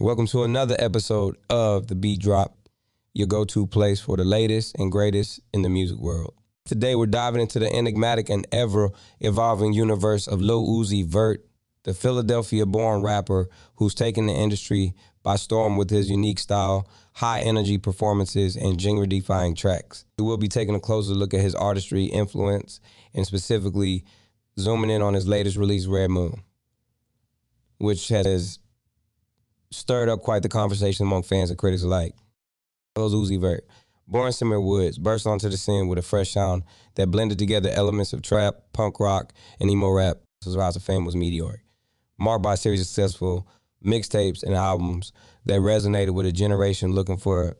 Welcome to another episode of The Beat Drop, your go to place for the latest and greatest in the music world. Today, we're diving into the enigmatic and ever evolving universe of Lil Uzi Vert, the Philadelphia born rapper who's taken the industry by storm with his unique style, high energy performances, and genre defying tracks. We will be taking a closer look at his artistry, influence, and specifically zooming in on his latest release, Red Moon, which has stirred up quite the conversation among fans and critics alike. Lil Uzi Vert. Born Symere Woods burst onto the scene with a fresh sound that blended together elements of trap, punk rock, and emo rap. His rise to fame was meteoric, marked by a series of successful mixtapes and albums that resonated with a generation looking for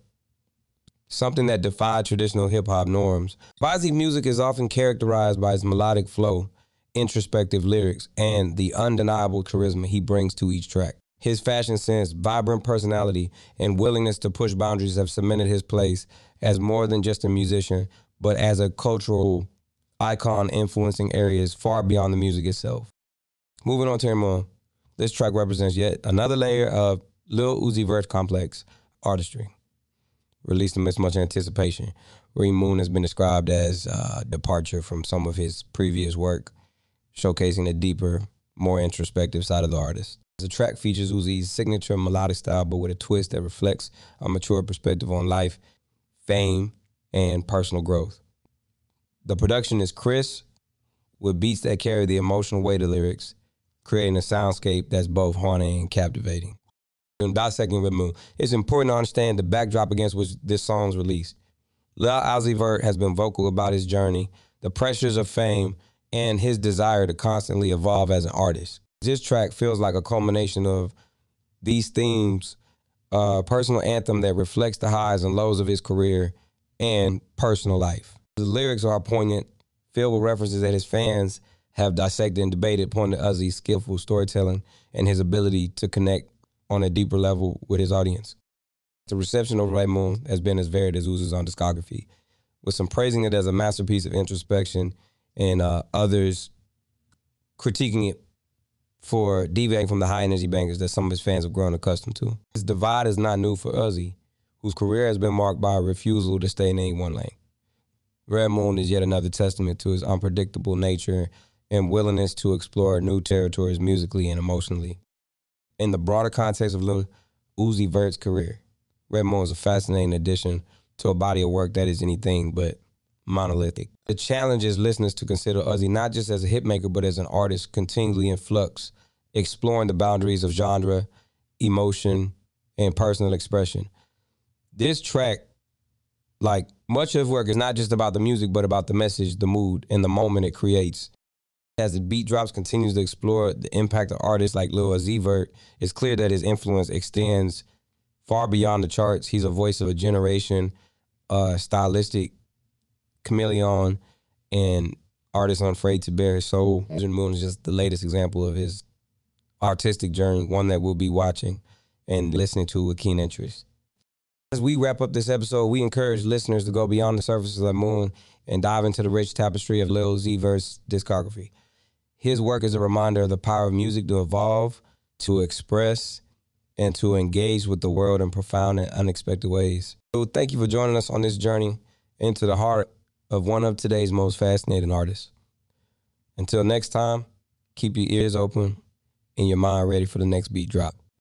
something that defied traditional hip hop norms. Bazzi music is often characterized by its melodic flow, introspective lyrics, and the undeniable charisma he brings to each track. His fashion sense, vibrant personality, and willingness to push boundaries have cemented his place as more than just a musician, but as a cultural icon influencing areas far beyond the music itself. Moving on to Moon, this track represents yet another layer of Lil Uzi Vert complex artistry. Released amidst much anticipation, Red Moon has been described as a departure from some of his previous work, showcasing a deeper, more introspective side of the artist. The track features Uzi's signature melodic style, but with a twist that reflects a mature perspective on life, fame, and personal growth. The production is crisp, with beats that carry the emotional weight of lyrics, creating a soundscape that's both haunting and captivating. In dissecting Red Moon, it's important to understand the backdrop against which this song's released. Lil Uzi Vert has been vocal about his journey, the pressures of fame, and his desire to constantly evolve as an artist. This track feels like a culmination of these themes, a personal anthem that reflects the highs and lows of his career and personal life. The lyrics are poignant, filled with references that his fans have dissected and debated, pointing to Uzi's skillful storytelling and his ability to connect on a deeper level with his audience. The reception of Red Moon has been as varied as Uzi's on discography, with some praising it as a masterpiece of introspection and uh, others critiquing it for deviating from the high energy bangers that some of his fans have grown accustomed to. This divide is not new for Uzi, whose career has been marked by a refusal to stay in any one lane. Red Moon is yet another testament to his unpredictable nature and willingness to explore new territories musically and emotionally. In the broader context of Lil Uzi Vert's career, Red Moon is a fascinating addition to a body of work that is anything but monolithic. The challenge is listeners to consider Uzi not just as a hitmaker, but as an artist continually in flux, exploring the boundaries of genre, emotion, and personal expression. This track, like much of work, is not just about the music, but about the message, the mood, and the moment it creates. As the beat drops continues to explore the impact of artists like Lil Uzi it's clear that his influence extends far beyond the charts. He's a voice of a generation, uh, stylistic chameleon, and artist unafraid to bare his soul. Moon is just the latest example of his artistic journey, one that we'll be watching and listening to with keen interest. As we wrap up this episode, we encourage listeners to go beyond the surface of the moon and dive into the rich tapestry of Lil Uzi Vert's discography. His work is a reminder of the power of music to evolve, to express, and to engage with the world in profound and unexpected ways. So thank you for joining us on this journey into the heart of one of today's most fascinating artists. Until next time, keep your ears open and your mind ready for the next beat drop.